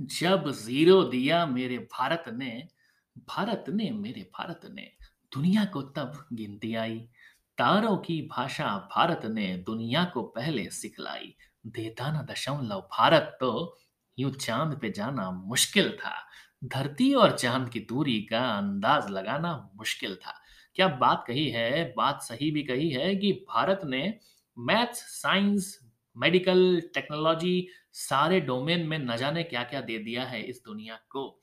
जब ज़ीरो दिया मेरे भारत ने, भारत ने मेरे भारत ने, दुनिया को तब गिनती आई। तारों की भाषा भारत ने दुनिया को पहले सिखलाई। देता ना दशमलव भारत तो यूँ चाँद पे जाना मुश्किल था। धरती और चाँद की दूरी का अंदाज़ लगाना मुश्किल था। क्या बात कही है, बात सही भी कही है कि भारत ने मैथ्स, साइंस, मेडिकल, टेक्नोलॉजी सारे डोमेन में न जाने क्या-क्या दे दिया है इस दुनिया को।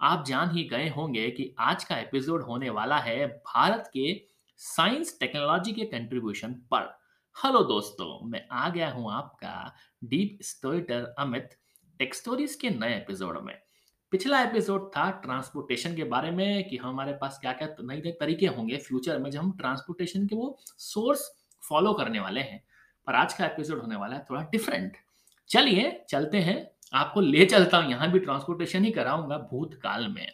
आप जान ही गए होंगे कि आज का एपिसोड होने वाला है भारत के साइंस टेक्नोलॉजी के कंट्रीब्यूशन पर। हेलो दोस्तों, मैं आ गया हूँ आपका deep storyteller Amit tech stories के नए एपिसोड में। पिछला एपिसोड था ट्रांसपोर्टेशन के बारे में कि हमारे पास क्या-क्या नए-नए तरीके होंगे फ्यूचर में जब हम ट्रांसपोर्टेशन के वो सोर्स फॉलो करने वाले हैं। पर आज का एपिसोड होने वाला है थोड़ा डिफरेंट। चलिए चलते हैं, आपको ले चलता हूँ यहाँ भी ट्रांसपोर्टेशन ही कराऊँगा भूतकाल में।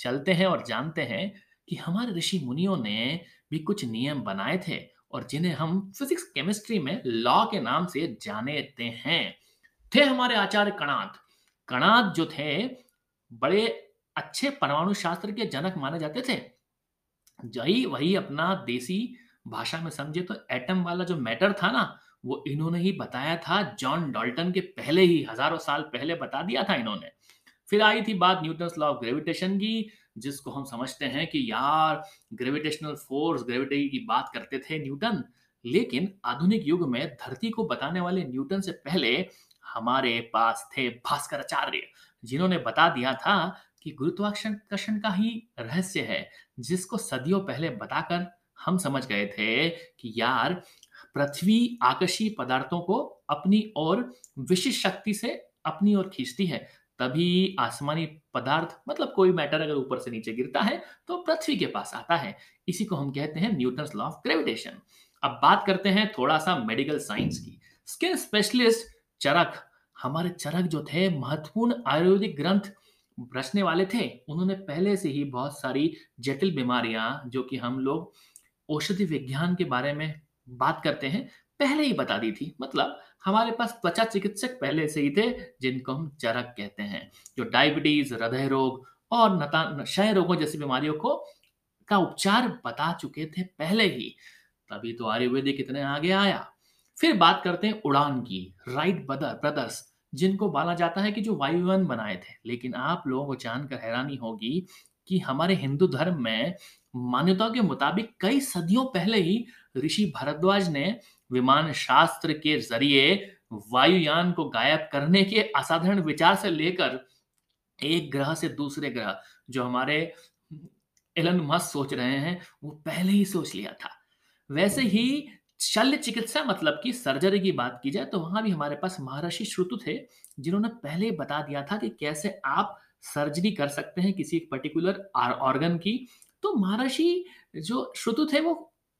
चलते हैं और जानते हैं कि हमारे ऋषि मुनियों ने भी कुछ नियम बनाए थे और जिन्हें हम फिजिक्स केमिस्ट्री में लॉ के नाम से जानेते हैं। थे हमारे आचार्य कणाद। कणाद जो थे बड़े अच्छे परमाणु शास्त्र के जनक माने जाते थे। जही वही अपना देसी भाषा में समझे तो एटम वाला जो मैटर था ना, वो इन्होंने ही बताया था जॉन डाल्टन के पहले ही हज़ारों साल पहले बता दिया था इन्होंने। फिर आई थी बात न्यूटन्स लॉ ऑफ़ ग्रेविटेशन की, जिसको हम समझते हैं कि यार ग्रेविटेशनल फोर्स, ग्रेविटी की बात करते थे न्यूटन। लेकिन आधुनिक युग में धरती को बताने वाले न्यूटन से पहले हमारे पास थे भास्कराचार्य, जिन्होंने बता दिया था कि गुरुत्वाकर्षण का ही रहस्य है, जिसको सदियों पहले बताकर हम समझ गए थे कि यार पृथ्वी आकाशीय पदार्थों को अपनी ओर विशिष्ट शक्ति से अपनी ओर खींचती है। तभी आसमानी पदार्थ मतलब कोई मैटर अगर ऊपर से नीचे गिरता है, तो पृथ्वी के पास आता है। इसी को हम कहते हैं न्यूटन्स लॉ ऑफ़ ग्रेविटेशन। अब बात करते हैं थोड़ा-सा मेडिकल साइंस की। स्किन स्पेशलिस्ट चरक, हमारे चरक जो थे महत्वपूर्ण आयुर्वेदिक ग्रंथ रचने वाले थे। उन्होंने पहले से ही बहुत सारी जटिल बीमारियाँ जो कि हम लोग औषधि विज्ञान के बारे में बात करते हैं, पहले ही बता दी थी। मतलब हमारे पास त्वचा चिकित्सक पहले से ही थे, जिनको हम चरक कहते हैं, जो डायबिटीज़, हृदय रोग और क्षय रोगों जैसी बीमारियों को का उपचार बता चुके थे पहले ही। तभी तो आयुर्वेदिक इतने आगे आया। फिर बात करते हैं उड़ान की, राइट ब्रदर ब्रदर्स जिनको माना जाता है कि जो वायुयान बनाए थे। लेकिन आप लोगों को जानकर हैरानी होगी कि हमारे हिंदू धर्म में मान्यताओं के मुताबिक कई सदियों पहले ही ऋषि भारद्वाज ने विमान शास्त्र के ज़रिए वायुयान को गायब करने के असाधारण विचार से लेकर एक ग्रह से दूसरे ग्रह जो हमारे एलन मस्क सोच रहे हैं, वो पहले ही सोच लिया था। वैसे ही शल्य चिकित्सा मतलब कि सर्जरी की बात की जाए तो वहाँ भी हमारे पास महर्षि श्रुतु थे, जिन्होंने पहले बता दिया था कि कैसे आप सर्जरी कर सकते हैं किसी एक पर्टिकुलर ऑर्गन की। तो महर्षि जो श्रुतु थे वो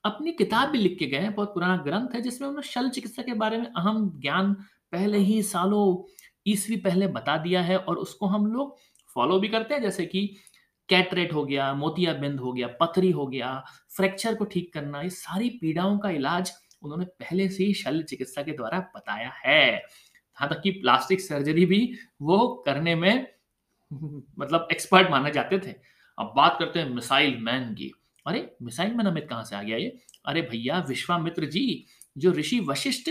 अपनी किताब भी लिख के गए हैं, बहुत पुराना ग्रंथ है जिसमें उन्होंने शल्य चिकित्सा के बारे में अहम ज्ञान पहले ही सालों ईसवी पहले बता दिया है और उसको हम लोग फॉलो भी करते हैं। जैसे कि कैटरेट हो गया, मोतियाबिंद हो गया, पथरी हो गया, फ्रैक्चर को ठीक करना, ये सारी पीड़ाओं का इलाज उन्होंने पहले से ही शल्य चिकित्सा के द्वारा बताया है। यहाँ तक कि प्लास्टिक सर्जरी भी वो करने में मतलब एक्सपर्ट माने जाते थे। अब बात करते हैं मिसाइल मैन की। अरे! मिसाइल मैन अमित कहाँ से आ गया ये? अरे भैया विश्वामित्र जी, जो ऋषि वशिष्ठ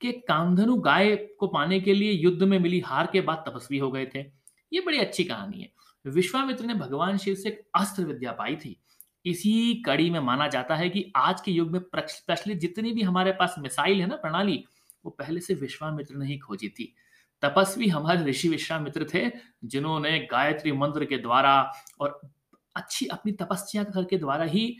के कामधेनु गाय को पाने के लिए युद्ध में मिली हार के बाद तपस्वी हो गए थे। ये बड़ी अच्छी कहानी है। विश्वामित्र ने भगवान शिव से एक अस्त्र विद्या पाई थी। इसी कड़ी में माना जाता है कि आज के युग में प्रच प्रचलित जितनी भी हमारे पास मिसाइल है ना प्रणाली, वो पहले से विश्वामित्र ने ही खोजी थी। तपस्वी हमारे ऋषि विश्वामित्र थे, जिन्होंने गायत्री मंत्र के द्वारा और अच्छी अपनी तपस्या कर के द्वारा ही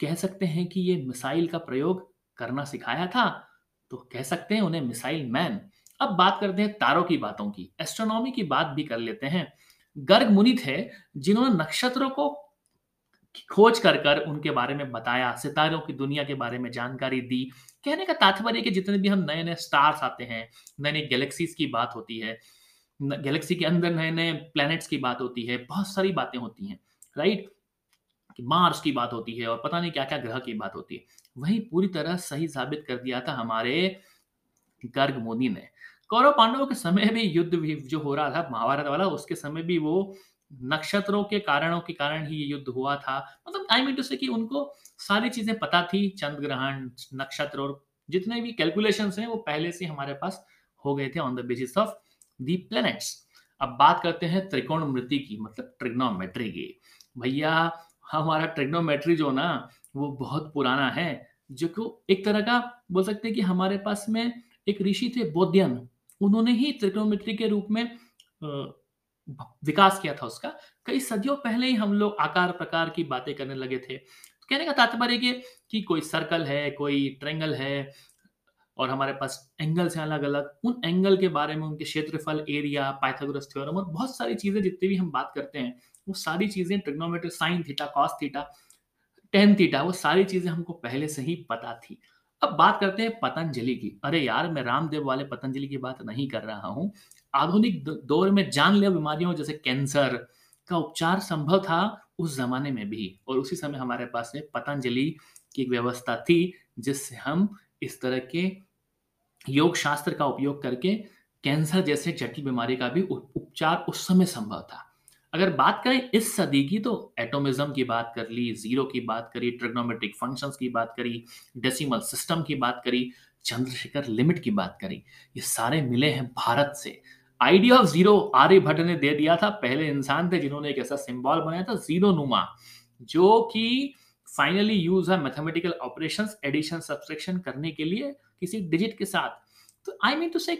कह सकते हैं कि ये मिसाइल का प्रयोग करना सिखाया था। तो कह सकते हैं उन्हें मिसाइल मैन। अब बात करते हैं तारों की बातों की, एस्ट्रोनॉमी की बात भी कर लेते हैं। गर्ग मुनि थे, जिन्होंने नक्षत्रों को खोज कर कर उनके बारे में बताया, सितारों की दुनिया के बारे में जानकारी दी। कहने का तात्पर्य कि जितने भी हम नए-नए स्टार्स आते हैं, नई-नई गैलेक्सीज़ की बात होती है, गैलेक्सी के अंदर नए-नए प्लैनेट्स की बात होती है, बहुत सारी बातें होती हैं, राइट? कि मार्स की बात होती है और पता नहीं क्या-क्या ग्रह की बात होती है। वही पूरी तरह सही साबित कर दिया था हमारे गर्ग मुनि ने। कौरव पांडवों के समय भी युद्ध भी जो हो रहा था महाभारत वाला उसके समय भी वो नक्षत्रों के कारणों के कारण ही ये युद्ध हुआ था। मतलब आई मीन टू से कि उनको सारी चीज़ें पता थी, चंद्र ग्रहण, नक्षत्र और जितने भी कैलकुलेशन हैं, वो पहले से हमारे पास हो गए थे on the basis of the planets अब बात करते हैं त्रिकोणमिति की मतलब ट्रिग्नोमेट्री की। भैया, हमारा ट्रिग्नोमेट्री जो ना, वो बहुत पुराना है, जो को एक तरह का बोल सकते हैं कि हमारे पास में एक ऋषि थे, बौद्धियन। उन्होंने ही त्रिकोणमिति के रूप में विकास किया था उसका। कई सदियों पहले ही हम लोग आकार प्रकार की बातें करने लगे थे। तो कहने का तात्पर्य कि, कि कोई सर्कल है कोई ट्रेंगल है और हमारे पास एंगल्स हैं अलग अलग उन एंगल के बारे में उनके क्षेत्रफल एरिया पाइथागोरस थ्योरम और बहुत सारी चीज़ें जितनी भी हम बात करते हैं वो सारी चीज़ें trigonometry sine theta cos theta tan theta वो सारी चीज़ें हमको पहले से ही पता थी। अब बात करते हैं पतंजलि की। अरे यार मैं रामदेव वाले पतंजलि की बात नहीं कर रहा हूँ। आधुनिक दौर में जानलेवा बीमारियों जैसे कैंसर का उपचार संभव था उस जमाने में भी। और उसी समय हमारे पास में पतंजलि की एक व्यवस्था थी, जिससे हम इस तरह के योग शास्त्र का उपयोग करके कैंसर जैसे जटिल बीमारी का भी उपचार उस समय संभव था। अगर बात करें इस सदी की तो एटोमिज्म की बात कर ली ज़ीरो की बात करी, ट्रिग्नोमेट्रिक फ़ंक्शंस की बात करी, डेसिमल सिस्टम की बात करी, चंद्रशेखर लिमिट की बात करी, ये सारे मिले हैं भारत से। आइडिया ऑफ़ ज़ीरो आर्यभट्ट ने दे दिया था, पहले इंसान थे जिन्होंने एक ऐसा सिंबल बनाया था ज़ीरो नुमा जो कि फाइनली यूज़ है मैथमेटिकल ऑपरेशन एडिशन सब्सट्रैक्शन करने के लिए किसी डिजिट के साथ। तो आई मीन टू से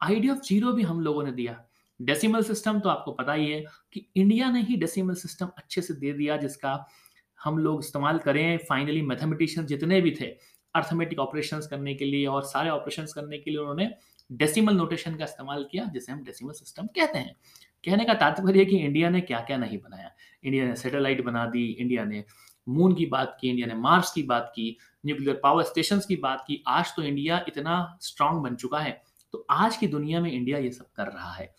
आइडिया ऑफ़ ज़ीरो भी हम लोगों ने दिया। डेसिमल सिस्टम तो आपको पता ही है कि इंडिया ने ही डेसिमल सिस्टम अच्छे से दे दिया, जिसका हम लोग इस्तेमाल करें फाइनली मैथमेटिशियन जितने भी थे अर्थमेटिक ऑपरेशन करने के लिए और सारे ऑपरेशन करने के लिए उन्होंने डेसिमल नोटेशन का इस्तेमाल किया, जिसे हम डेसिमल सिस्टम कहते हैं। कहने का तात्पर्य कि इंडिया ने क्या क्या नहीं बनाया। इंडिया ने सैटेलाइट बना दी इंडिया ने मून की बात की इंडिया ने मार्स की बात की न्यूक्लियर पावर स्टेशन की बात की। आज तो इंडिया इतना स्ट्रांग बन चुका है। तो आज की दुनिया में इंडिया ये सब कर रहा है।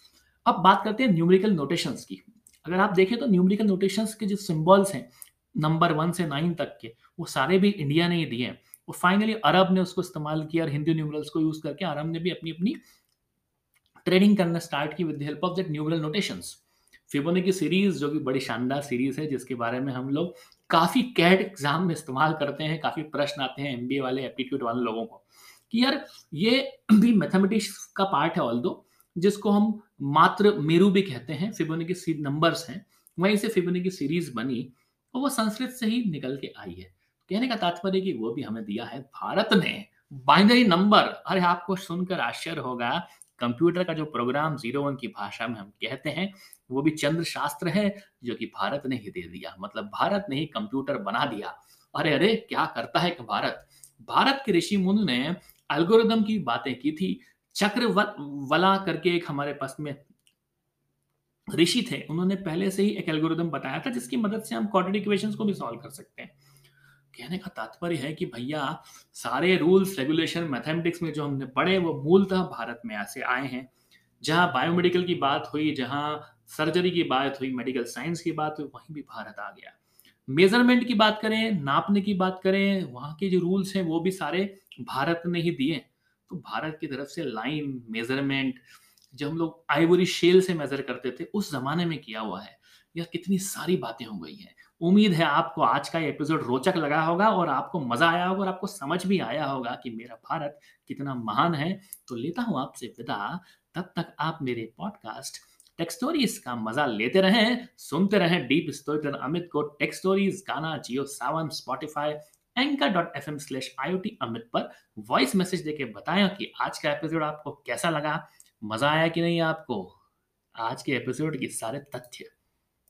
अब बात करते हैं न्यूमेरिकल नोटेशंस की। अगर आप देखें तो न्यूमेरिकल नोटेशंस के जो सिंबल्स हैं नंबर वन से नाइन तक के, वो सारे भी इंडिया ने ही दिए हैं। वो फाइनली अरब ने उसको इस्तेमाल किया और हिंदी न्यूमरल्स को यूज़ करके अरब ने भी अपनी अपनी ट्रेडिंग करना स्टार्ट की with help of that numeral notations Fibonacci series जो कि बड़ी शानदार सीरीज़ है, जिसके बारे में हम लोग काफ़ी कैट एग्ज़ाम में इस्तेमाल करते हैं, काफ़ी प्रश्न आते हैं एमबीए वाले एप्टीट्यूड वाले लोगों को। कि यार, ये भी मैथमेटिक्स का पार्ट है ऑल दो जिसको हम मात्र मेरू भी कहते हैं फिबोने की नंबर्स हैं, वहीं से फिबोने की सीरीज़ बनी, और वो संस्कृत से ही निकल के आई है। कहने का तात्पर्य कि वो भी हमें दिया है भारत ने। Binary number. अरे, आपको सुनकर आश्चर्य होगा। कंप्यूटर का जो प्रोग्राम ज़ीरो वन की भाषा में हम कहते हैं, वो भी चंद्र शास्त्र है, जो कि भारत ने ही दे दिया। मतलब भारत ने ही कंप्यूटर बना दिया। अरे अरे, क्या करता है भारत? भारत के ऋषि मुनि ने एल्गोरिदम की बातें की थी। चक्र वला करके एक हमारे पास में ऋषि थे। उन्होंने पहले से ही एक एल्गोरिदम बताया था, जिसकी मदद से हम क्वाड्रेटिक इक्वेशंस को भी सॉल्व कर सकते हैं। कहने का तात्पर्य है कि भैया, सारे रूल्स, रेगुलेशन, मैथमेटिक्स में जो हमने पढ़े, वो मूलतः भारत में ऐसे आए हैं। जहाँ बायोमेडिकल की बात हुई, जहाँ सर्जरी की बात हुई, मेडिकल साइंस की बात हुई, वहीं भी भारत आ गया। मेज़रमेंट की बात करें, नापने की बात करें, वहाँ के जो रूल्स हैं, वो भी सारे भारत ने ही दिए। तो भारत की तरफ़ से लाइन, मेज़रमेंट, जब हम लोग आइवरी शेल से मेजर करते थे, उस जमाने में किया हुआ है। यह कितनी सारी बातें हो गई हैं। उम्मीद है आपको आज का एपिसोड रोचक लगा होगा और आपको मज़ा आया होगा और आपको समझ भी आया होगा कि मेरा भारत कितना महान है। तो लेता हूँ आपसे विदा। तब तक आप मेरे पॉडकास्ट टेक्स्टोरीज का मज़ा लेते रहें, सुनते रहें डीप स्टोरी अमित को। टेक्स्टोरीज गाना Jio Saavn Spotify anchor dot F M slash I Amit पर वॉइस मैसेज देके बताएँ कि आज का एपिसोड आपको कैसा लगा, मज़ा आया कि नहीं आपको? आज के एपिसोड के सारे तथ्य।